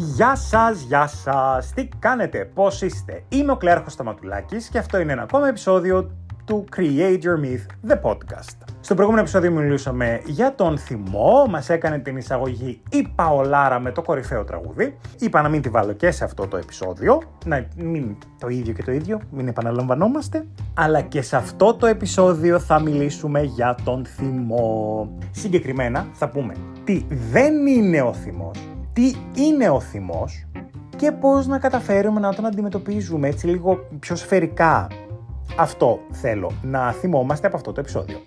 Γεια σας, γεια σας, τι κάνετε, πώς είστε; Είμαι ο Κλέαρχος Σταματουλάκης και αυτό είναι ένα ακόμα επεισόδιο του Create Your Myth, the podcast. Στο προηγούμενο επεισόδιο μιλούσαμε για τον θυμό, μας έκανε την εισαγωγή η Παολάρα με το κορυφαίο τραγούδι. Είπα να μην τη βάλω και σε αυτό το επεισόδιο, να μην το ίδιο και το ίδιο, μην επαναλαμβανόμαστε. Αλλά και σε αυτό το επεισόδιο θα μιλήσουμε για τον θυμό. Συγκεκριμένα θα πούμε τι δεν είναι ο θυμός, τι είναι ο θυμός και πώς να καταφέρουμε να τον αντιμετωπίζουμε έτσι λίγο πιο σφαιρικά. Αυτό θέλω να θυμόμαστε από αυτό το επεισόδιο.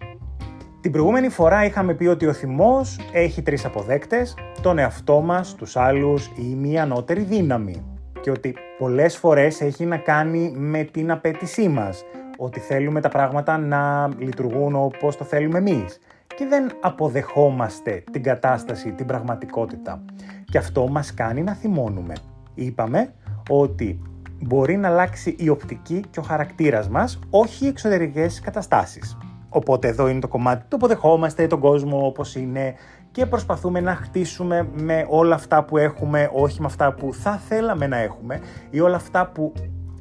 Την προηγούμενη φορά είχαμε πει ότι ο θυμός έχει τρεις αποδέκτες, τον εαυτό μας, τους άλλους ή μία ανώτερη δύναμη και ότι πολλές φορές έχει να κάνει με την απέτησή μας, ότι θέλουμε τα πράγματα να λειτουργούν όπως το θέλουμε εμείς και δεν αποδεχόμαστε την κατάσταση, την πραγματικότητα. Και αυτό μας κάνει να θυμώνουμε. Είπαμε ότι μπορεί να αλλάξει η οπτική και ο χαρακτήρας μας, όχι οι εξωτερικές καταστάσεις. Οπότε εδώ είναι το κομμάτι το αποδεχόμαστε τον κόσμο όπως είναι και προσπαθούμε να χτίσουμε με όλα αυτά που έχουμε, όχι με αυτά που θα θέλαμε να έχουμε ή όλα αυτά που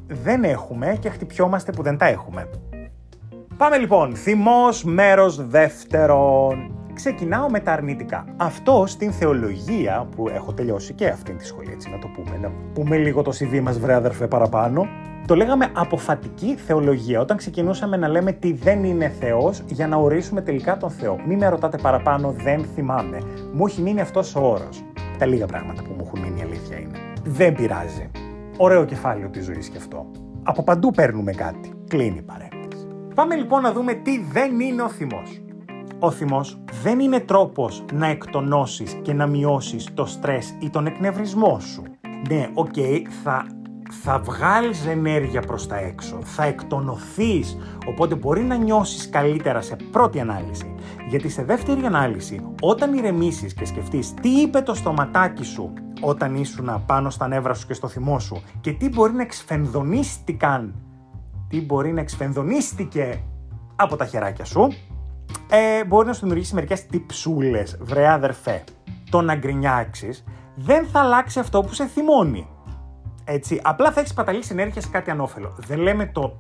δεν έχουμε και χτυπιόμαστε που δεν τα έχουμε. Πάμε λοιπόν, θυμός μέρος δεύτερον. Ξεκινάω με τα αρνητικά. Αυτό στην θεολογία που έχω τελειώσει και αυτή τη σχολή, έτσι να το πούμε, να πούμε λίγο το CV μας βρε αδερφέ παραπάνω, το λέγαμε αποφατική θεολογία, όταν ξεκινούσαμε να λέμε τι δεν είναι Θεός για να ορίσουμε τελικά τον Θεό. Μην με ρωτάτε παραπάνω, δεν θυμάμαι. Μου έχει μείνει αυτός ο όρος. Τα λίγα πράγματα που μου έχουν μείνει αλήθεια είναι. Δεν πειράζει. Ωραίο κεφάλαιο τη ζωή και αυτό. Από παντού παίρνουμε κάτι. Κλείνει η παρέμβαση. Πάμε λοιπόν να δούμε τι δεν είναι ο θυμός. Ο θυμός δεν είναι τρόπος να εκτονώσεις και να μειώσεις το στρες ή τον εκνευρισμό σου. Ναι, οκ, θα θα βγάλεις ενέργεια προς τα έξω, θα εκτονωθείς, οπότε μπορεί να νιώσεις καλύτερα σε πρώτη ανάλυση. Γιατί σε δεύτερη ανάλυση, όταν ηρεμήσεις και σκεφτείς τι είπε το στοματάκι σου όταν ήσουν πάνω στα νεύρα σου και στο θυμό σου και τι μπορεί να εξφενδονίστηκαν, τι μπορεί να εξφενδονίστηκε από τα χεράκια σου, ε, μπορεί να σου δημιουργήσει μερικές τυψούλες, βρε αδερφέ. Το να γκρινιάξεις δεν θα αλλάξει αυτό που σε θυμώνει. Έτσι, απλά θα έχεις παταλήσει ενέργεια σε κάτι ανώφελο. Δεν λέμε το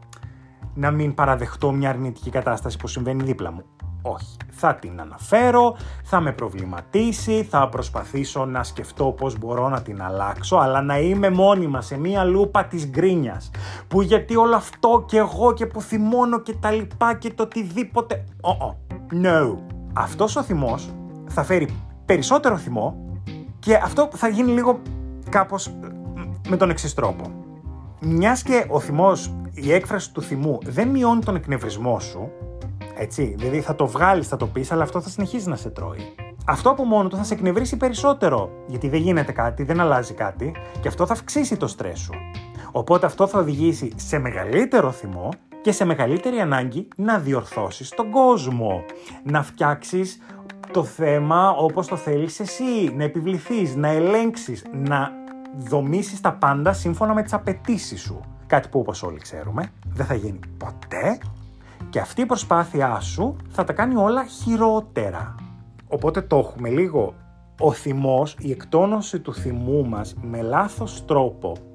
να μην παραδεχτώ μια αρνητική κατάσταση που συμβαίνει δίπλα μου. Όχι. Θα την αναφέρω, θα με προβληματίσει, θα προσπαθήσω να σκεφτώ πώς μπορώ να την αλλάξω, αλλά να είμαι μόνιμα σε μία λούπα της γκρίνιας. Που γιατί όλο αυτό και εγώ και που θυμώνω και τα λοιπά και το οτιδήποτε. Oh, oh. No. Αυτός ο θυμός θα φέρει περισσότερο θυμό και αυτό θα γίνει λίγο κάπως με τον εξής τρόπο. Μιας και ο θυμός, η έκφραση του θυμού δεν μειώνει τον εκνευρισμό σου, έτσι, δηλαδή θα το βγάλεις, θα το πεις, αλλά αυτό θα συνεχίζει να σε τρώει. Αυτό από μόνο του θα σε εκνευρίσει περισσότερο, γιατί δεν γίνεται κάτι, δεν αλλάζει κάτι και αυτό θα αυξήσει το στρες σου. Οπότε αυτό θα οδηγήσει σε μεγαλύτερο θυμό και σε μεγαλύτερη ανάγκη να διορθώσεις τον κόσμο. Να φτιάξεις το θέμα όπως το θέλεις εσύ, να επιβληθείς, να ελέγξεις, να δομήσεις τα πάντα σύμφωνα με τις απαιτήσεις σου. Κάτι που όπως όλοι ξέρουμε δεν θα γίνει ποτέ και αυτή η προσπάθειά σου θα τα κάνει όλα χειρότερα. Οπότε το έχουμε λίγο. Ο θυμός, η εκτόνωση του θυμού μας με λάθος τρόπο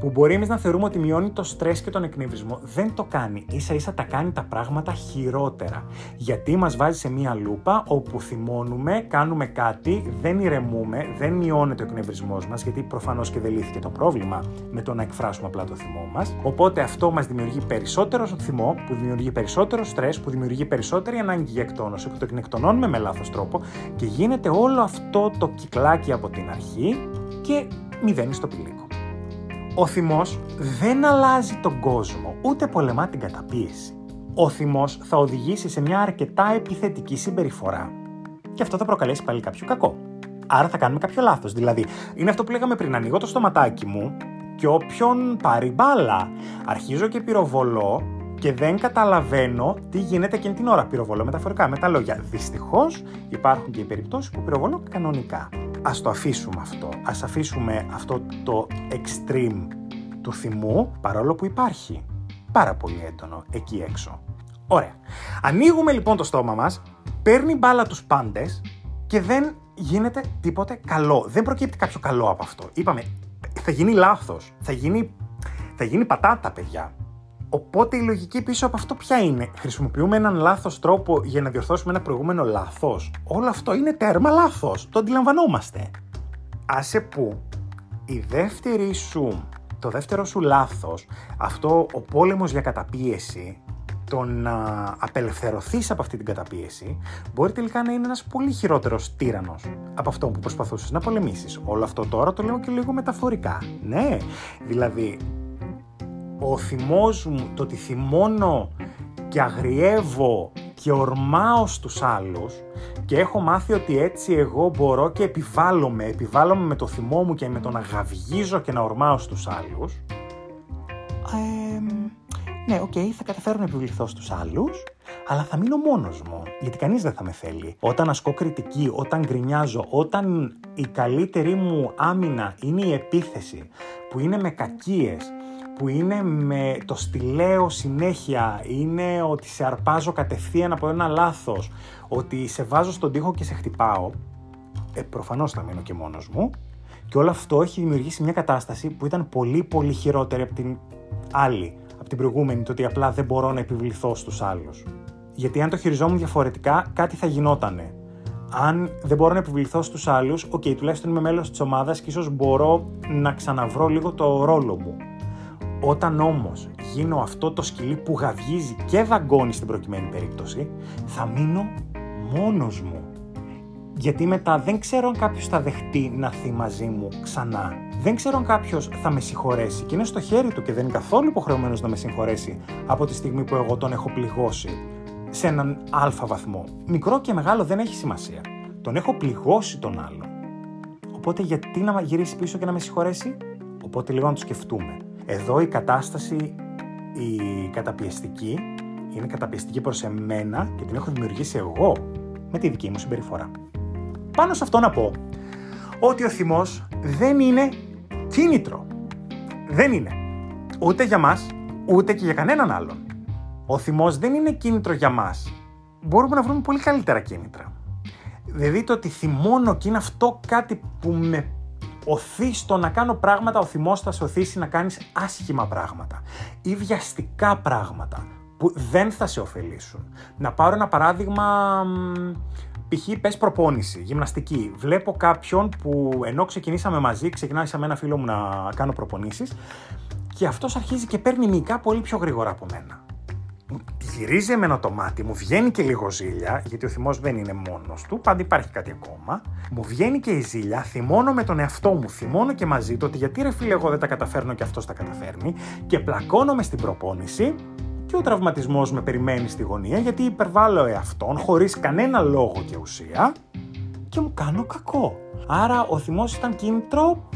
που μπορεί εμείς να θεωρούμε ότι μειώνει το στρες και τον εκνευρισμό, δεν το κάνει. σα ίσα τα κάνει τα πράγματα χειρότερα. Γιατί μας βάζει σε μία λούπα όπου θυμώνουμε, κάνουμε κάτι, δεν ηρεμούμε, δεν μειώνεται ο εκνευρισμός μας, γιατί προφανώς και δεν λύθηκε το πρόβλημα με το να εκφράσουμε απλά το θυμό μας. Οπότε αυτό μας δημιουργεί περισσότερο θυμό, που δημιουργεί περισσότερο στρες, που δημιουργεί περισσότερη ανάγκη για εκτόνωση, που το εκτονώνουμε με λάθος τρόπο και γίνεται όλο αυτό το κυκλάκι από την αρχή και μηδένει στο πηλίκο. Ο θυμός δεν αλλάζει τον κόσμο, ούτε πολεμά την καταπίεση. Ο θυμός θα οδηγήσει σε μια αρκετά επιθετική συμπεριφορά. Και αυτό θα προκαλέσει πάλι κάποιο κακό. Άρα θα κάνουμε κάποιο λάθος. Δηλαδή, είναι αυτό που λέγαμε πριν, ανοίγω το στοματάκι μου και όποιον πάρει μπάλα. Αρχίζω και πυροβολώ και δεν καταλαβαίνω τι γίνεται εκείνη την ώρα. Πυροβολώ μεταφορικά με τα λόγια. Δυστυχώς υπάρχουν και οι περιπτώσεις που πυροβολώ κανονικά ας το αφήσουμε αυτό. Ας αφήσουμε αυτό το extreme του θυμού, παρόλο που υπάρχει. Πάρα πολύ έντονο εκεί έξω. Ωραία. Ανοίγουμε λοιπόν το στόμα μας, παίρνει μπάλα τους πάντες και δεν γίνεται τίποτε καλό. Δεν προκύπτει κάποιο καλό από αυτό. Είπαμε, θα γίνει λάθος. Θα γίνει, θα γίνει πατάτα, παιδιά. Οπότε η λογική πίσω από αυτό ποια είναι; Χρησιμοποιούμε έναν λάθος τρόπο για να διορθώσουμε ένα προηγούμενο λάθος. Όλο αυτό είναι τέρμα λάθος. Το αντιλαμβανόμαστε. Άσε που η δεύτερη σου, το δεύτερο σου λάθος, αυτό ο πόλεμος για καταπίεση, το να απελευθερωθείς από αυτή την καταπίεση, μπορεί τελικά να είναι ένας πολύ χειρότερος τύρανος από αυτό που προσπαθούσες να πολεμήσεις. Όλο αυτό τώρα το λέω και λίγο μεταφορικά. Ναι, δηλαδή ο θυμός μου, το ότι θυμώνω και αγριεύω και ορμάω στους άλλους και έχω μάθει ότι έτσι εγώ μπορώ και επιβάλλομαι, επιβάλλομαι με το θυμό μου και με το να γαυγίζω και να ορμάω στους άλλους. Ε, ναι, OK, okay, θα καταφέρω να επιβληθώ στους άλλους, αλλά θα μείνω μόνος μου, γιατί κανείς δεν θα με θέλει. Όταν ασκώ κριτική, όταν γκρινιάζω, όταν η καλύτερη μου άμυνα είναι η επίθεση, που είναι με κακίες, που είναι με το στυλαίο συνέχεια, είναι ότι σε αρπάζω κατευθείαν από ένα λάθος, ότι σε βάζω στον τοίχο και σε χτυπάω, ε, προφανώς θα μείνω και μόνος μου, και όλο αυτό έχει δημιουργήσει μια κατάσταση που ήταν πολύ πολύ χειρότερη από την άλλη, από την προηγούμενη, το ότι απλά δεν μπορώ να επιβληθώ στους άλλους. Γιατί αν το χειριζόμουν διαφορετικά, κάτι θα γινότανε. Αν δεν μπορώ να επιβληθώ στους άλλους, OK, okay, τουλάχιστον είμαι μέλος της ομάδας και ίσως μπορώ να ξαναβρω λίγο το ρόλο μου. Όταν όμως γίνω αυτό το σκυλί που γαυγίζει και δαγκώνει στην προκειμένη περίπτωση, θα μείνω μόνος μου. Γιατί μετά δεν ξέρω αν κάποιος θα δεχτεί να θεί μαζί μου ξανά. Δεν ξέρω αν κάποιος θα με συγχωρέσει και είναι στο χέρι του και δεν είναι καθόλου υποχρεωμένος να με συγχωρέσει από τη στιγμή που εγώ τον έχω πληγώσει σε έναν αλφα βαθμό. Μικρό και μεγάλο δεν έχει σημασία. Τον έχω πληγώσει τον άλλον. Οπότε γιατί να γυρίσει πίσω και να με συγχωρέσει; Οπότε λίγο να το σκεφτούμε. Εδώ η κατάσταση, η καταπιεστική, είναι καταπιεστική προς εμένα και την έχω δημιουργήσει εγώ με τη δική μου συμπεριφορά. Πάνω σε αυτό να πω ότι ο θυμός δεν είναι κίνητρο. Δεν είναι. Ούτε για μας, ούτε και για κανέναν άλλον. Ο θυμός δεν είναι κίνητρο για μας. Μπορούμε να βρούμε πολύ καλύτερα κίνητρα. Δηλαδή το ότι θυμώνω και είναι αυτό κάτι που με οθείς στο να κάνω πράγματα, ο θυμός θα σε οθήσει να κάνεις άσχημα πράγματα ή βιαστικά πράγματα που δεν θα σε ωφελήσουν. Να πάρω ένα παράδειγμα, π.χ. πες προπόνηση, γυμναστική. Βλέπω κάποιον που ενώ ξεκινήσαμε μαζί, ξεκινάει με ένα φίλο μου να κάνω προπονήσεις και αυτός αρχίζει και παίρνει μυϊκά πολύ πιο γρήγορα από μένα γυρίζει εμένα το μάτι, μου βγαίνει και λίγο ζήλια, γιατί ο θυμός δεν είναι μόνος του, πάντα υπάρχει κάτι ακόμα. Μου βγαίνει και η ζήλια, θυμώνω με τον εαυτό μου, θυμώνω και μαζί του ότι γιατί ρε φίλε, εγώ δεν τα καταφέρνω και αυτός τα καταφέρνει, και πλακώνομαι στην προπόνηση και ο τραυματισμός με περιμένει στη γωνία γιατί υπερβάλλω εαυτόν χωρίς κανένα λόγο και ουσία και μου κάνω κακό. Άρα ο θυμός ήταν κίνητρο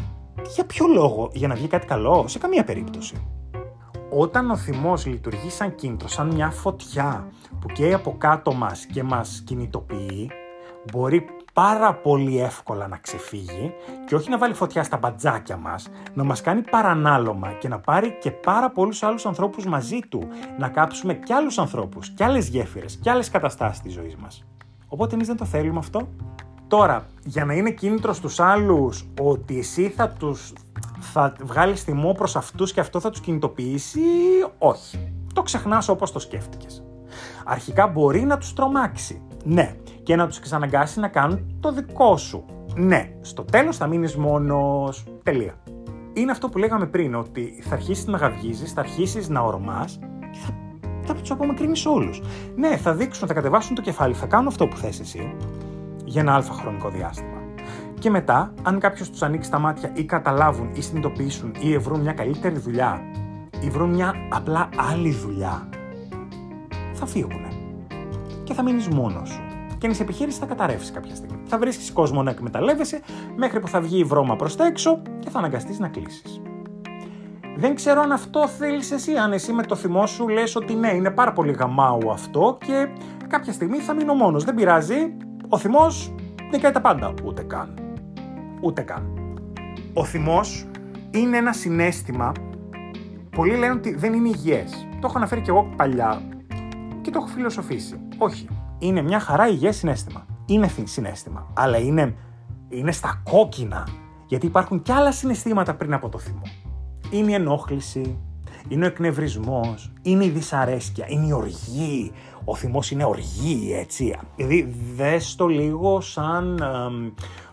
για ποιο λόγο, για να βγει κάτι καλό, σε καμία περίπτωση όταν ο θυμός λειτουργεί σαν κίνητρο, σαν μια φωτιά που καίει από κάτω μας και μας κινητοποιεί, μπορεί πάρα πολύ εύκολα να ξεφύγει και όχι να βάλει φωτιά στα μπατζάκια μας, να μας κάνει παρανάλωμα και να πάρει και πάρα πολλούς άλλους ανθρώπους μαζί του, να κάψουμε κι άλλους ανθρώπους, κι άλλες γέφυρες, κι άλλες καταστάσεις της ζωής μας. Οπότε εμείς δεν το θέλουμε αυτό. Τώρα, για να είναι κίνητρος στους άλλους ότι εσύ θα τους θα βγάλει θυμό προς αυτούς και αυτό θα τους κινητοποιήσει, όχι. Το ξεχνάς όπως το σκέφτηκες. Αρχικά μπορεί να τους τρομάξει. Ναι. Και να τους ξαναγκάσει να κάνουν το δικό σου. Ναι. Στο τέλος θα μείνεις μόνος. Τελεία. Είναι αυτό που λέγαμε πριν, ότι θα αρχίσεις να γαυγίζει, θα αρχίσεις να ορμάς και θα, θα τους απομακρύνεις όλους. Ναι, θα δείξουν, θα κατεβάσουν το κεφάλι, θα κάνουν αυτό που θες εσύ για ένα αλφα χρονικό διάστημα. Και μετά, αν κάποιος τους ανοίξει τα μάτια ή καταλάβουν ή συνειδητοποιήσουν ή βρουν μια καλύτερη δουλειά ή βρουν μια απλά άλλη δουλειά, θα φύγουν. Και θα μείνεις μόνος σου. Και η επιχείρηση θα καταρρεύσεις κάποια στιγμή. Θα βρίσκεις κόσμο να εκμεταλλεύεσαι μέχρι που θα βγει η βρώμα προς τα έξω και θα αναγκαστείς να κλείσεις. Δεν ξέρω αν αυτό θέλεις εσύ. Αν εσύ με το θυμό σου λες ότι ναι, είναι πάρα πολύ γαμάου αυτό και κάποια στιγμή θα μείνω μόνος. Δεν πειράζει. Ο θυμός δεν κάνει τα πάντα. Ούτε καν ούτε καν. Ο θυμός είναι ένα συνέστημα, πολλοί λένε ότι δεν είναι υγιές. Το έχω αναφέρει και εγώ παλιά και το έχω φιλοσοφήσει. Όχι. Είναι μια χαρά υγιές συνέστημα. Είναι συνέστημα, αλλά είναι είναι στα κόκκινα. Γιατί υπάρχουν και άλλα συναισθήματα πριν από το θυμό. Είναι η ενόχληση, είναι ο εκνευρισμός, είναι η δυσαρέσκεια, είναι η οργή. Ο θυμός είναι οργή, έτσι. Δηλαδή δες το λίγο σαν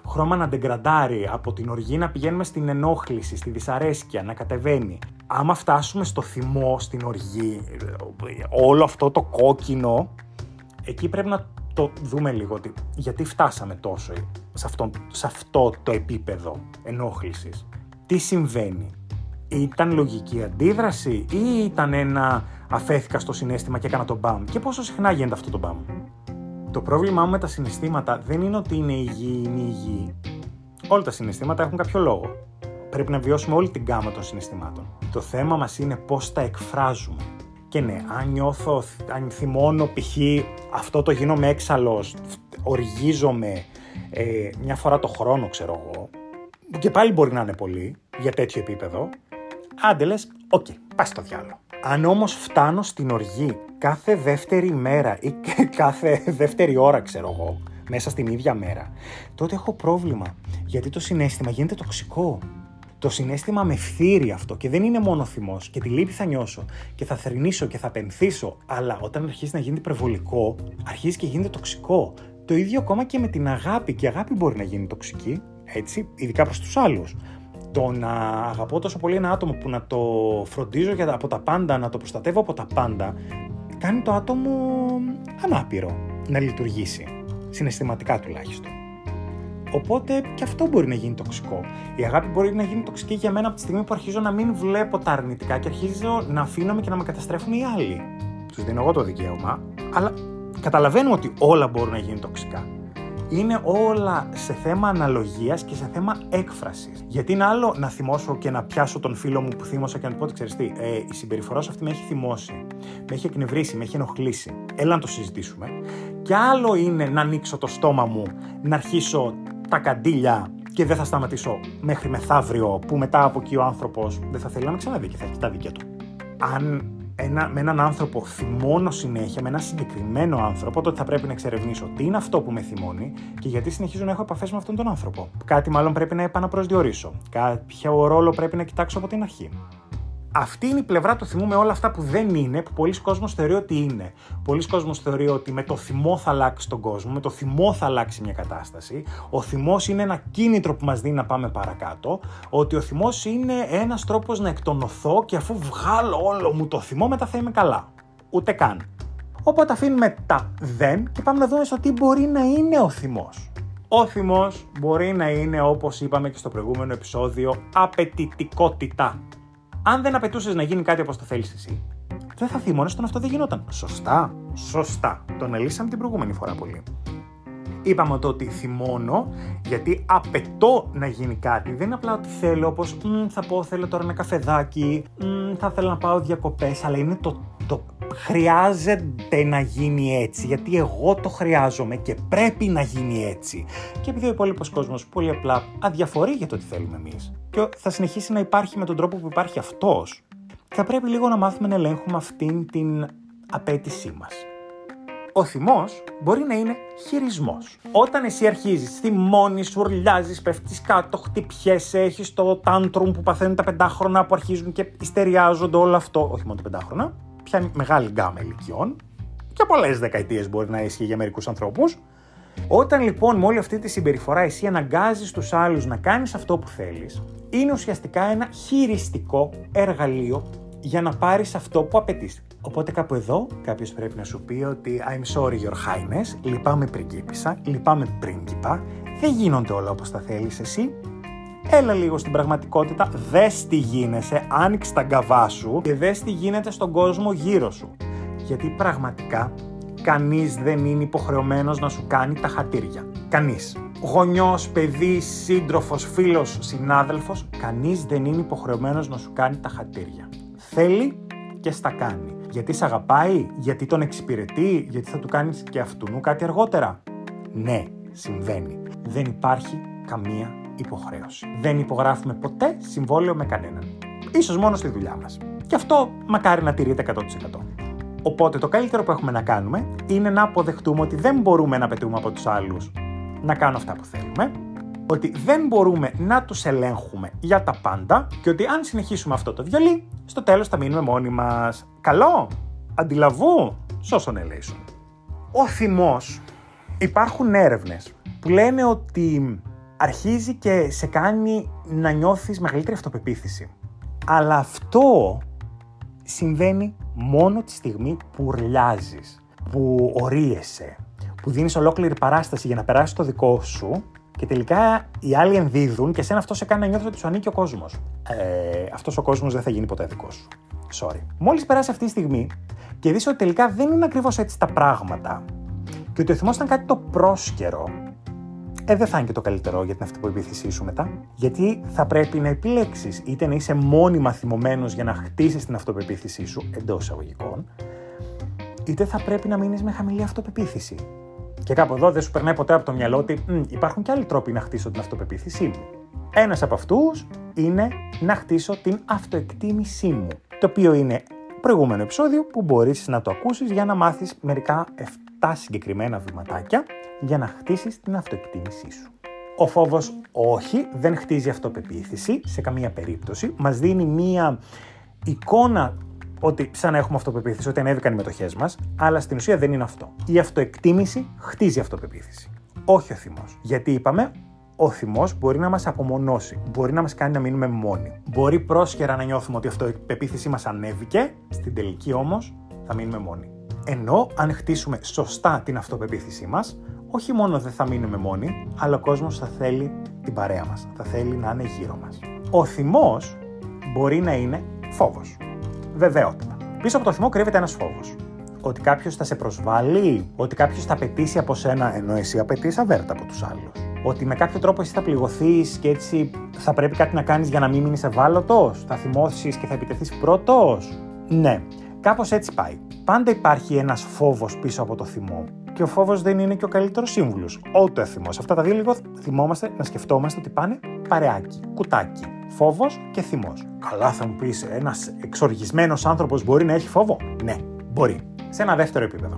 χρώμα να ντεγκραντάρει, από την οργή να πηγαίνουμε στην ενόχληση, στη δυσαρέσκεια, να κατεβαίνει. Άμα φτάσουμε στο θυμό, στην οργή, όλο αυτό το κόκκινο, εκεί πρέπει να το δούμε λίγο ότι γιατί φτάσαμε τόσο σε αυτό, σε αυτό το επίπεδο ενόχλησης. Τι συμβαίνει; Ήταν λογική αντίδραση ή ήταν ένα αφέθηκα στο συνέστημα και έκανα το μπαμ; Και πόσο συχνά γίνεται αυτό το μπαμ; Το πρόβλημά μου με τα συναισθήματα δεν είναι ότι είναι υγιή ή μη υγιή. Όλα τα συναισθήματα έχουν κάποιο λόγο. Πρέπει να βιώσουμε όλη την γκάμα των συναισθημάτων. Το θέμα μας είναι πώς τα εκφράζουμε. Και ναι, αν νιώθω, αν θυμώνω π.χ. αυτό το γίνομαι έξαλλος, οργίζομαι ε, μια φορά το χρόνο ξέρω εγώ, και πάλι μπορεί να είναι πολύ για τέτοιο επίπεδο, άντε λες, OK, okay, πας στο διάλογο. Αν όμως φτάνω στην οργή κάθε δεύτερη μέρα ή κάθε δεύτερη ώρα ξέρω εγώ, μέσα στην ίδια μέρα, τότε έχω πρόβλημα. Γιατί το συνέστημα γίνεται τοξικό. Το συνέστημα με φθείρει αυτό και δεν είναι μόνο θυμός. Και τη λύπη θα νιώσω και θα θρυνήσω και θα πενθήσω. Αλλά όταν αρχίζει να γίνεται υπερβολικό, αρχίζει και γίνεται τοξικό. Το ίδιο ακόμα και με την αγάπη. Και η αγάπη μπορεί να γίνει τοξική, έτσι, ειδικά προς τους άλλους το να αγαπώ τόσο πολύ ένα άτομο που να το φροντίζω για, από τα πάντα, να το προστατεύω από τα πάντα, κάνει το άτομο ανάπηρο να λειτουργήσει, συναισθηματικά τουλάχιστον. Οπότε και αυτό μπορεί να γίνει τοξικό. Η αγάπη μπορεί να γίνει τοξική για μένα από τη στιγμή που αρχίζω να μην βλέπω τα αρνητικά και αρχίζω να αφήνομαι και να με καταστρέφουν οι άλλοι. Τους δίνω εγώ το δικαίωμα, αλλά καταλαβαίνω ότι όλα μπορούν να γίνουν τοξικά είναι όλα σε θέμα αναλογίας και σε θέμα έκφρασης. Γιατί είναι άλλο να θυμώσω και να πιάσω τον φίλο μου που θύμωσα και να του πω ότι ξέρεις τι, ε, η συμπεριφορά σου αυτή με έχει θυμώσει, με έχει εκνευρίσει, με έχει ενοχλήσει. Έλα να το συζητήσουμε. Και άλλο είναι να ανοίξω το στόμα μου, να αρχίσω τα καντήλια και δεν θα σταματήσω μέχρι μεθαύριο που μετά από εκεί ο άνθρωπος δεν θα θέλει να με ξαναδεί και θα έχει τα δίκαια του. Αν ένα, με έναν άνθρωπο θυμώνω συνέχεια, με έναν συγκεκριμένο άνθρωπο, τότε θα πρέπει να εξερευνήσω τι είναι αυτό που με θυμώνει και γιατί συνεχίζω να έχω επαφές με αυτόν τον άνθρωπο. Κάτι μάλλον πρέπει να επαναπροσδιορίσω. Κάποιο ρόλο πρέπει να κοιτάξω από την αρχή. Αυτή είναι η πλευρά του θυμού με όλα αυτά που δεν είναι, που πολλοί κόσμος θεωρεί ότι είναι. Πολλοί κόσμος θεωρεί ότι με το θυμό θα αλλάξει τον κόσμο, με το θυμό θα αλλάξει μια κατάσταση. Ο θυμός είναι ένα κίνητρο που μας δίνει να πάμε παρακάτω. Ότι ο θυμός είναι ένας τρόπος να εκτονωθώ και αφού βγάλω όλο μου το θυμό μετά θα είμαι καλά. Ούτε καν. Οπότε αφήνουμε τα δεν και πάμε να δούμε στο τι μπορεί να είναι ο θυμός. Ο θυμός μπορεί να είναι όπως είπαμε και στο προηγούμενο επεισόδιο απαιτητικότητα αν δεν απαιτούσες να γίνει κάτι όπως το θέλεις εσύ, δεν θα θυμώνε όταν αυτό δεν γινόταν. Σωστά. Σωστά. Το αναλύσαμε την προηγούμενη φορά πολύ. Είπαμε το ότι θυμώνω γιατί απαιτώ να γίνει κάτι. Δεν είναι απλά ότι θέλω, όπως θα πω, θέλω τώρα ένα καφεδάκι, θα θέλω να πάω διακοπές, αλλά είναι το, το χρειάζεται να γίνει έτσι, γιατί εγώ το χρειάζομαι και πρέπει να γίνει έτσι. Και επειδή ο υπόλοιπος κόσμος πολύ απλά αδιαφορεί για το τι θέλουμε εμείς και θα συνεχίσει να υπάρχει με τον τρόπο που υπάρχει αυτός, θα πρέπει λίγο να μάθουμε να ελέγχουμε αυτήν την απέτησή μας. Ο θυμός μπορεί να είναι χειρισμός. Όταν εσύ αρχίζεις, θυμώνεις, ουρλιάζεις, πέφτεις κάτω, χτυπιέσαι, έχεις το τάντρουμ που παθαίνουν τα πεντάχρονα που αρχίζουν και ιστεριάζονται όλο αυτό. Όχι μόνο τα πεντάχρονα, πιάνει μεγάλη γκάμα ηλικιών και πολλές δεκαετίες μπορεί να ισχύει για μερικούς ανθρώπους. Όταν λοιπόν με όλη αυτή τη συμπεριφορά εσύ αναγκάζεις τους άλλους να κάνεις αυτό που θέλεις, είναι ουσιαστικά ένα χειριστικό εργαλείο για να πάρεις αυτό που απαιτείς. Οπότε κάπου εδώ κάποιος πρέπει να σου πει ότι I'm sorry your highness, λυπάμαι πριγκίπισσα, λυπάμαι πρίγκιπα, δεν γίνονται όλα όπως τα θέλεις εσύ, Έλα λίγο στην πραγματικότητα, δες τι γίνεσαι, άνοιξε τα γκαβά σου και δες τι γίνεται στον κόσμο γύρω σου. Γιατί πραγματικά κανείς δεν είναι υποχρεωμένος να σου κάνει τα χατήρια. Κανείς. Γονιός, παιδί, σύντροφος, φίλος, συνάδελφος, κανείς δεν είναι υποχρεωμένος να σου κάνει τα χατήρια. Θέλει και στα κάνει. Γιατί σε αγαπάει, γιατί τον εξυπηρετεί, γιατί θα του κάνεις και αυτού κάτι αργότερα. Ναι, συμβαίνει. Δεν υπάρχει καμία υποχρέωση. Δεν υπογράφουμε ποτέ συμβόλαιο με κανέναν. Ίσως μόνο στη δουλειά μας. Και αυτό μακάρι να τηρείται 100%. Οπότε το καλύτερο που έχουμε να κάνουμε είναι να αποδεχτούμε ότι δεν μπορούμε να πετούμε από τους άλλους να κάνουν αυτά που θέλουμε ότι δεν μπορούμε να τους ελέγχουμε για τα πάντα και ότι αν συνεχίσουμε αυτό το βιολί, στο τέλος θα μείνουμε μόνοι μας. Καλό! Αντιλαβού! Σώσον ελέησον. Ο θυμός. Υπάρχουν έρευνες που λένε ότι αρχίζει και σε κάνει να νιώθεις μεγαλύτερη αυτοπεποίθηση. Αλλά αυτό συμβαίνει μόνο τη στιγμή που ρλιάζεις, που ορίεσαι, που δίνεις ολόκληρη παράσταση για να περάσει το δικό σου και τελικά οι άλλοι ενδίδουν και σένα αυτό σε κάνει να νιώθεις ότι σου ανήκει ο κόσμος. Ε, αυτός ο κόσμος δεν θα γίνει ποτέ δικός σου. Sorry. Μόλις περάσει αυτή τη στιγμή και δεις ότι τελικά δεν είναι ακριβώς έτσι τα πράγματα και ότι ο θυμός ήταν κάτι το πρόσκαιρο ε, δεν θα είναι και το καλύτερο για την αυτοπεποίθησή σου μετά. Γιατί θα πρέπει να επιλέξεις είτε να είσαι μόνιμα θυμωμένο για να χτίσεις την αυτοπεποίθησή σου εντός εισαγωγικών, είτε θα πρέπει να μείνεις με χαμηλή αυτοπεποίθηση. Και κάπου εδώ δεν σου περνάει ποτέ από το μυαλό ότι υπάρχουν και άλλοι τρόποι να χτίσω την αυτοπεποίθησή μου. Ένας από αυτούς είναι να χτίσω την αυτοεκτίμησή μου. Το οποίο είναι προηγούμενο επεισόδιο που μπορείς να το ακούσεις για να μάθεις μερικά 7 συγκεκριμένα βηματάκια για να χτίσεις την αυτοεκτίμησή σου. Ο φόβος όχι, δεν χτίζει αυτοπεποίθηση σε καμία περίπτωση. Μας δίνει μία εικόνα ότι σαν να έχουμε αυτοπεποίθηση, ότι ανέβηκαν οι μετοχές μας, αλλά στην ουσία δεν είναι αυτό. Η αυτοεκτίμηση χτίζει αυτοπεποίθηση. Όχι ο θυμός. Γιατί είπαμε, ο θυμός μπορεί να μας απομονώσει, μπορεί να μας κάνει να μείνουμε μόνοι. Μπορεί πρόσχερα να νιώθουμε ότι η αυτοπεποίθησή μας ανέβηκε, στην τελική όμως θα μείνουμε μόνοι. Ενώ αν χτίσουμε σωστά την αυτοπεποίθησή μας, όχι μόνο δεν θα μείνουμε μόνοι, αλλά ο κόσμος θα θέλει την παρέα μας. Θα θέλει να είναι γύρω μας. Ο θυμός μπορεί να είναι φόβος. Βεβαιότητα. Πίσω από το θυμό κρύβεται ένας φόβος. Ότι κάποιος θα σε προσβάλλει, ότι κάποιος θα απαιτήσει από σένα ενώ εσύ απαιτείς αβέρτα από τους άλλους. Ότι με κάποιο τρόπο εσύ θα πληγωθείς και έτσι θα πρέπει κάτι να κάνεις για να μην μείνεις ευάλωτος, θα θυμώσεις και θα επιτεθείς πρώτος. Ναι, κάπως έτσι πάει. Πάντα υπάρχει ένας φόβος πίσω από το θυμό και ο φόβος δεν είναι και ο καλύτερος σύμβουλος. Ούτε ο θυμό. Αυτά τα δύο λίγο θυμόμαστε να σκεφτόμαστε ότι πάνε παρεάκι, κουτάκι. Φόβος και θυμός. Καλά, θα μου πεις, ένας εξοργισμένος άνθρωπος μπορεί να έχει φόβο; Ναι, μπορεί. Σε ένα δεύτερο επίπεδο.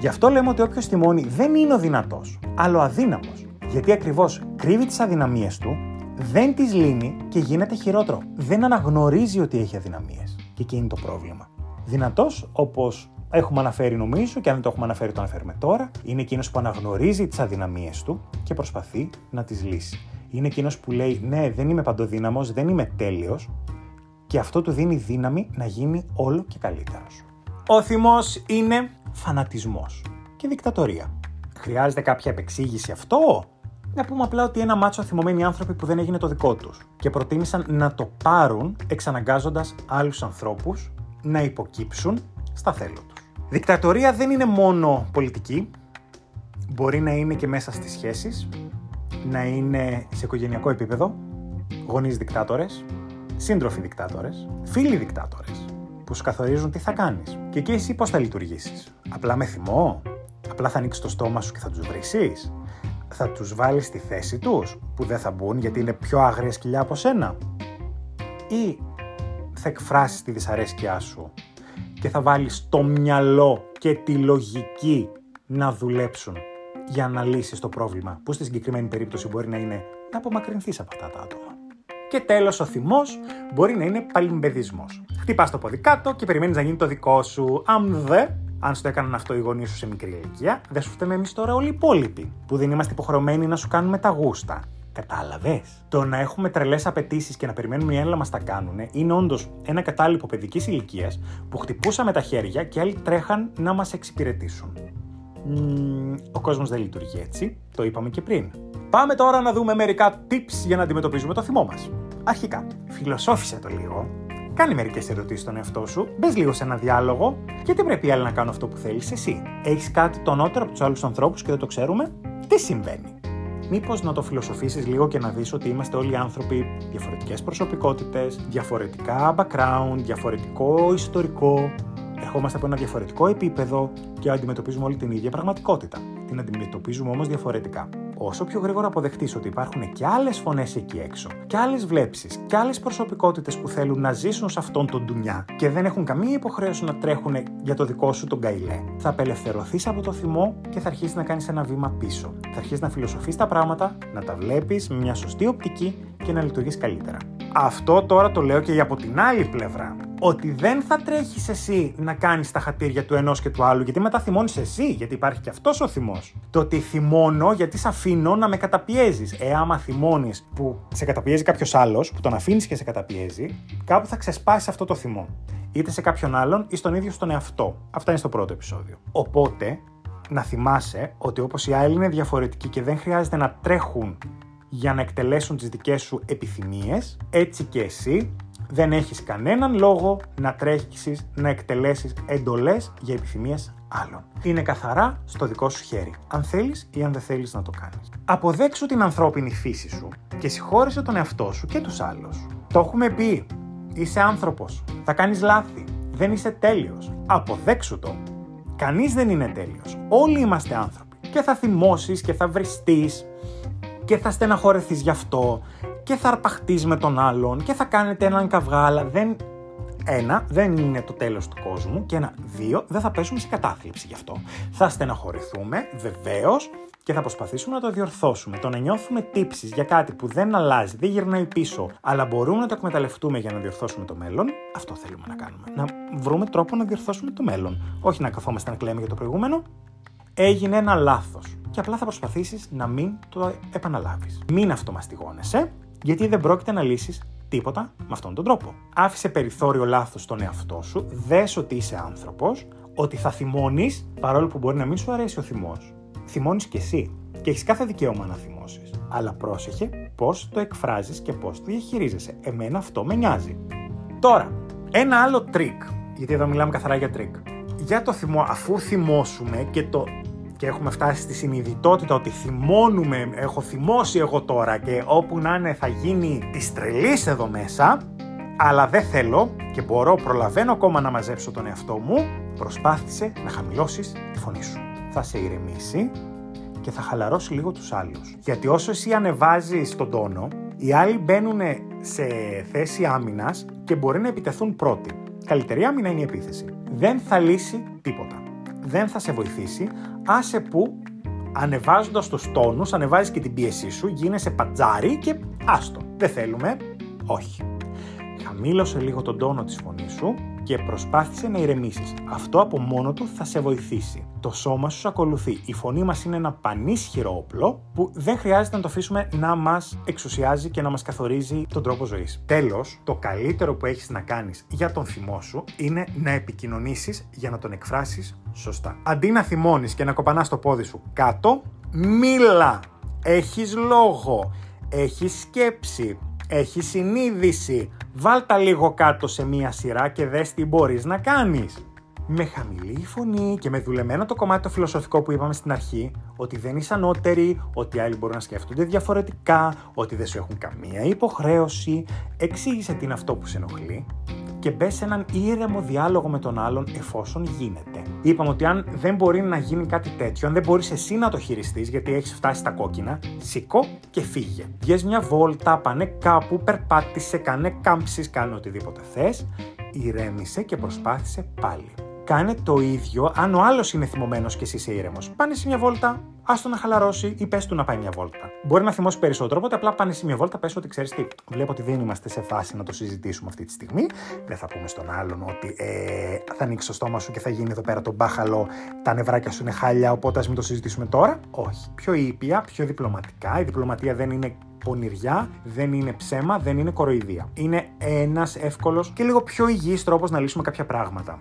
Γι' αυτό λέμε ότι όποιος θυμώνει δεν είναι ο δυνατός, αλλά ο αδύναμος. Γιατί ακριβώς κρύβει τις αδυναμίες του, δεν τις λύνει και γίνεται χειρότερο. Δεν αναγνωρίζει ότι έχει αδυναμίες. Και εκεί είναι το πρόβλημα. Δυνατός, όπως έχουμε αναφέρει νομίζω και αν δεν το έχουμε αναφέρει το αναφέρουμε τώρα, είναι εκείνος που αναγνωρίζει τις αδυναμίες του και προσπαθεί να τις λύσει. Είναι εκείνος που λέει ναι δεν είμαι παντοδύναμος, δεν είμαι τέλειος και αυτό του δίνει δύναμη να γίνει όλο και καλύτερος. Ο θυμός είναι φανατισμός και δικτατορία. Χρειάζεται κάποια επεξήγηση αυτό; Να πούμε απλά ότι ένα μάτσο θυμωμένοι άνθρωποι που δεν έγινε το δικό τους και προτίμησαν να το πάρουν εξαναγκάζοντας άλλους ανθρώπους να υποκύψουν στα θέλω τους. Δικτατορία δεν είναι μόνο πολιτική, μπορεί να είναι και μέσα στις σχέσεις, να είναι σε οικογενειακό επίπεδο, γονείς δικτάτορες, σύντροφοι δικτάτορες, φίλοι δικτάτορες, που σου καθορίζουν τι θα κάνεις. Και εκεί εσύ πώς θα λειτουργήσεις. Απλά με θυμό, απλά θα ανοίξεις το στόμα σου και θα τους βρήσεις, θα τους βάλεις στη θέση τους, που δεν θα μπουν γιατί είναι πιο άγρια σκυλιά από σένα. Ή θα εκφράσεις τη δυσαρέσκειά σου και θα βάλεις το μυαλό και τη λογική να δουλέψουν για να λύσεις το πρόβλημα, που στη συγκεκριμένη περίπτωση μπορεί να είναι να απομακρυνθείς από αυτά τα άτομα. Και τέλος ο θυμός μπορεί να είναι παλιμπεδισμός. Χτυπάς το πόδι κάτω και περιμένεις να γίνει το δικό σου. Αν δε, αν σου το έκαναν αυτό οι γονείς σου σε μικρή ηλικία, δεν σου φταίμε εμείς τώρα όλοι οι υπόλοιποι, που δεν είμαστε υποχρεωμένοι να σου κάνουμε τα γούστα. Κατάλαβες; Το να έχουμε τρελές απαιτήσεις και να περιμένουμε οι άλλοι να μας τα κάνουν είναι όντως ένα κατάλοιπο παιδικής ηλικίας που χτυπούσαμε τα χέρια και άλλοι τρέχαν να μας εξυπηρετήσουν. ο κόσμος δεν λειτουργεί έτσι, το είπαμε και πριν. Πάμε τώρα να δούμε μερικά tips για να αντιμετωπίζουμε το θυμό μας. Αρχικά, φιλοσόφισε το λίγο. Κάνει μερικές ερωτήσεις στον εαυτό σου, μπες λίγο σε ένα διάλογο. Γιατί πρέπει οι άλλοι να κάνουν αυτό που θέλεις εσύ; Έχεις κάτι το νότερο από τους άλλους ανθρώπους και δεν το ξέρουμε; Τι συμβαίνει; Μήπως να το φιλοσοφήσεις λίγο και να δεις ότι είμαστε όλοι άνθρωποι διαφορετικές προσωπικότητες, διαφορετικά background, διαφορετικό ιστορικό, ερχόμαστε από ένα διαφορετικό επίπεδο και αντιμετωπίζουμε όλη την ίδια πραγματικότητα. Την αντιμετωπίζουμε όμως διαφορετικά. Όσο πιο γρήγορα αποδεχτείς ότι υπάρχουν και άλλες φωνές εκεί έξω, και άλλες βλέψεις, και άλλες προσωπικότητες που θέλουν να ζήσουν σε αυτόν τον ντουνιά και δεν έχουν καμία υποχρέωση να τρέχουν για το δικό σου τον καηλέ, θα απελευθερωθείς από το θυμό και θα αρχίσεις να κάνεις ένα βήμα πίσω. Θα αρχίσεις να φιλοσοφείς τα πράγματα, να τα βλέπεις με μια σωστή οπτική και να λειτουργείς καλύτερα. Αυτό τώρα το λέω και από την άλλη πλευρά. Ότι δεν θα τρέχεις εσύ να κάνεις τα χατήρια του ενός και του άλλου, γιατί μετά θυμώνεις εσύ, γιατί υπάρχει και αυτός ο θυμός. Το ότι θυμώνω γιατί σε αφήνω να με καταπιέζεις. Ε, άμα θυμώνεις που σε καταπιέζει κάποιος άλλος, που τον αφήνεις και σε καταπιέζει, κάπου θα ξεσπάσει αυτό το θυμό. Είτε σε κάποιον άλλον ή στον ίδιο στον εαυτό. Αυτά είναι στο πρώτο επεισόδιο. Οπότε, να θυμάσαι ότι όπως οι άλλοι είναι διαφορετικοί και δεν χρειάζεται να τρέχουν για να εκτελέσουν τις δικές σου επιθυμίες, έτσι και εσύ δεν έχεις κανέναν λόγο να τρέχεις να εκτελέσεις εντολές για επιθυμίες άλλων. Είναι καθαρά στο δικό σου χέρι, αν θέλεις ή αν δεν θέλεις να το κάνεις. Αποδέξου την ανθρώπινη φύση σου και συγχώρησε τον εαυτό σου και τους άλλους. Το έχουμε πει, είσαι άνθρωπος, θα κάνεις λάθη, δεν είσαι τέλειος. Αποδέξου το. Κανείς δεν είναι τέλειος. Όλοι είμαστε άνθρωποι. Και θα θυμώσεις και θα βριστείς και θα στεναχωρεθείς γι' αυτό και θα αρπαχτείς με τον άλλον και θα κάνετε έναν καυγά, αλλά δεν... Ένα, δεν είναι το τέλος του κόσμου και ένα, δύο, δεν θα πέσουμε σε κατάθλιψη γι' αυτό. Θα στεναχωρηθούμε, βεβαίως, και θα προσπαθήσουμε να το διορθώσουμε. Το να νιώθουμε τύψεις για κάτι που δεν αλλάζει, δεν γυρνάει πίσω, αλλά μπορούμε να το εκμεταλλευτούμε για να διορθώσουμε το μέλλον, αυτό θέλουμε να κάνουμε. Να βρούμε τρόπο να διορθώσουμε το μέλλον. Όχι να καθόμαστε να κλαίμε για το προηγούμενο. Έγινε ένα λάθος και απλά θα προσπαθήσεις να μην το επαναλάβεις. Μην αυτομαστιγώνεσαι, γιατί δεν πρόκειται να λύσεις τίποτα με αυτόν τον τρόπο. Άφησε περιθώριο λάθος στον εαυτό σου, δες ότι είσαι άνθρωπος, ότι θα θυμώνεις παρόλο που μπορεί να μην σου αρέσει ο θυμός. Θυμώνεις κι εσύ και έχεις κάθε δικαίωμα να θυμώσεις. Αλλά πρόσεχε πώς το εκφράζεις και πώς το διαχειρίζεσαι. Εμένα αυτό με νοιάζει. Τώρα, ένα άλλο τρίκ, γιατί εδώ μιλάμε καθαρά για τρίκ. Για το θυμό, αφού θυμώσουμε και το και έχουμε φτάσει στη συνειδητότητα ότι θυμώνουμε, έχω θυμώσει εγώ τώρα και όπου να είναι θα γίνει της τρελής εδώ μέσα, αλλά δεν θέλω και μπορώ, προλαβαίνω ακόμα να μαζέψω τον εαυτό μου, προσπάθησε να χαμηλώσεις τη φωνή σου. Θα σε ηρεμήσει και θα χαλαρώσει λίγο τους άλλους. Γιατί όσο εσύ ανεβάζεις τον τόνο, οι άλλοι μπαίνουν σε θέση άμυνας και μπορεί να επιτεθούν πρώτοι. Καλύτερη άμυνα είναι η επίθεση. Δεν θα λύσει τίποτα. Δεν θα σε βοηθήσει άσε που ανεβάζοντας τους τόνους, ανεβάζεις και την πίεσή σου, γίνεσαι πατζάρι και άστο. Δεν θέλουμε. Όχι. Χαμήλωσε λίγο τον τόνο της φωνής σου και προσπάθησε να ηρεμήσεις. Αυτό από μόνο του θα σε βοηθήσει. Το σώμα σου ακολουθεί. Η φωνή μας είναι ένα πανίσχυρο όπλο που δεν χρειάζεται να το αφήσουμε να μας εξουσιάζει και να μας καθορίζει τον τρόπο ζωής. Τέλος, το καλύτερο που έχεις να κάνεις για τον θυμό σου είναι να επικοινωνήσεις για να τον εκφράσεις σωστά. Αντί να θυμώνεις και να κοπανάς το πόδι σου κάτω, μίλα. Έχεις λόγο, έχεις σκέψη, έχεις συνείδηση. Βάλτα λίγο κάτω σε μία σειρά και δες τι μπορείς να κάνεις. Με χαμηλή φωνή και με δουλεμένο το κομμάτι το φιλοσοφικό που είπαμε στην αρχή, ότι δεν είσαι ανώτεροι, ότι άλλοι μπορούν να σκέφτονται διαφορετικά, ότι δεν σου έχουν καμία υποχρέωση, εξήγησε τι είναι αυτό που σε ενοχλεί και μπε σε έναν ήρεμο διάλογο με τον άλλον εφόσον γίνεται. Είπαμε ότι αν δεν μπορεί να γίνει κάτι τέτοιο, αν δεν μπορείς εσύ να το χειριστείς γιατί έχεις φτάσει στα κόκκινα, σηκώ και φύγε. Βγες μια βόλτα, πάνε κάπου, περπάτησε, κάνε κάμψεις, κάνε οτιδήποτε θες, ηρέμησε και προσπάθησε πάλι. Κάνε το ίδιο αν ο άλλος είναι θυμωμένος και εσύ είσαι ήρεμος. Πάνε σε μια βόλτα, άστο να χαλαρώσει ή πες του να πάει μια βόλτα. Μπορεί να θυμώσει περισσότερο, οπότε απλά πάνε σε μια βόλτα, πες ότι ξέρεις τι. Βλέπω ότι δεν είμαστε σε φάση να το συζητήσουμε αυτή τη στιγμή. Δεν θα πούμε στον άλλον ότι ε, θα ανοίξει το στόμα σου και θα γίνει εδώ πέρα το μπάχαλο, τα νευράκια σου είναι χάλια, οπότε ας μην το συζητήσουμε τώρα. Όχι. Πιο ήπια, πιο διπλωματικά. Η διπλωματία δεν είναι πονηριά, δεν είναι ψέμα, δεν είναι κοροϊδία. Είναι ένας εύκολος και λίγο πιο υγιής τρόπος να λύσουμε κάποια πράγματα.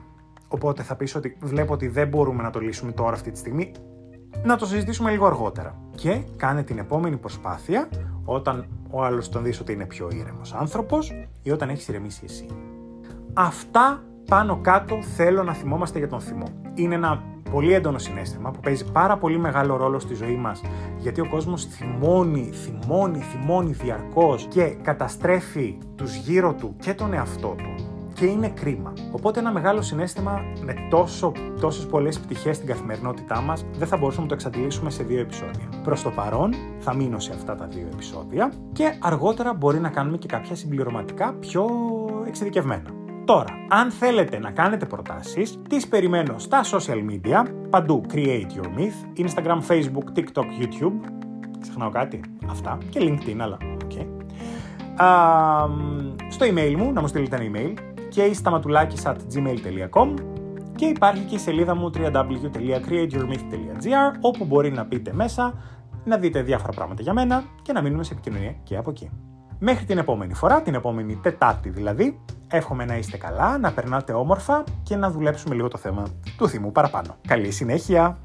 Οπότε θα πεις ότι βλέπω ότι δεν μπορούμε να το λύσουμε τώρα αυτή τη στιγμή, να το συζητήσουμε λίγο αργότερα. Και κάνε την επόμενη προσπάθεια όταν ο άλλος τον δεις ότι είναι πιο ήρεμος άνθρωπος ή όταν έχεις ηρεμήσει εσύ. Αυτά πάνω κάτω θέλω να θυμόμαστε για τον θυμό. Είναι ένα πολύ έντονο συνέστημα που παίζει πάρα πολύ μεγάλο ρόλο στη ζωή μας γιατί ο κόσμος θυμώνει, θυμώνει, θυμώνει διαρκώς και καταστρέφει τους γύρω του και τον εαυτό του και είναι κρίμα. Οπότε ένα μεγάλο συνέστημα με τόσο, τόσες πολλές πτυχές στην καθημερινότητά μας δεν θα μπορούσαμε να το εξαντλήσουμε σε δύο επεισόδια. Προς το παρόν θα μείνω σε αυτά τα δύο επεισόδια και αργότερα μπορεί να κάνουμε και κάποια συμπληρωματικά πιο εξειδικευμένα. Τώρα, αν θέλετε να κάνετε προτάσεις, τις περιμένω στα social media, παντού Create Your Myth, Instagram, Facebook, TikTok, YouTube, ξεχνάω κάτι, αυτά, και LinkedIn, αλλά okay. στο email μου, να μου στείλετε ένα email, και stamatulakis at gmail.com και υπάρχει και η σελίδα μου www.createyourmyth.gr όπου μπορεί να πείτε μέσα, να δείτε διάφορα πράγματα για μένα και να μείνουμε σε επικοινωνία και από εκεί. Μέχρι την επόμενη φορά, την επόμενη Τετάρτη δηλαδή, εύχομαι να είστε καλά, να περνάτε όμορφα και να δουλέψουμε λίγο το θέμα του θυμού παραπάνω. Καλή συνέχεια!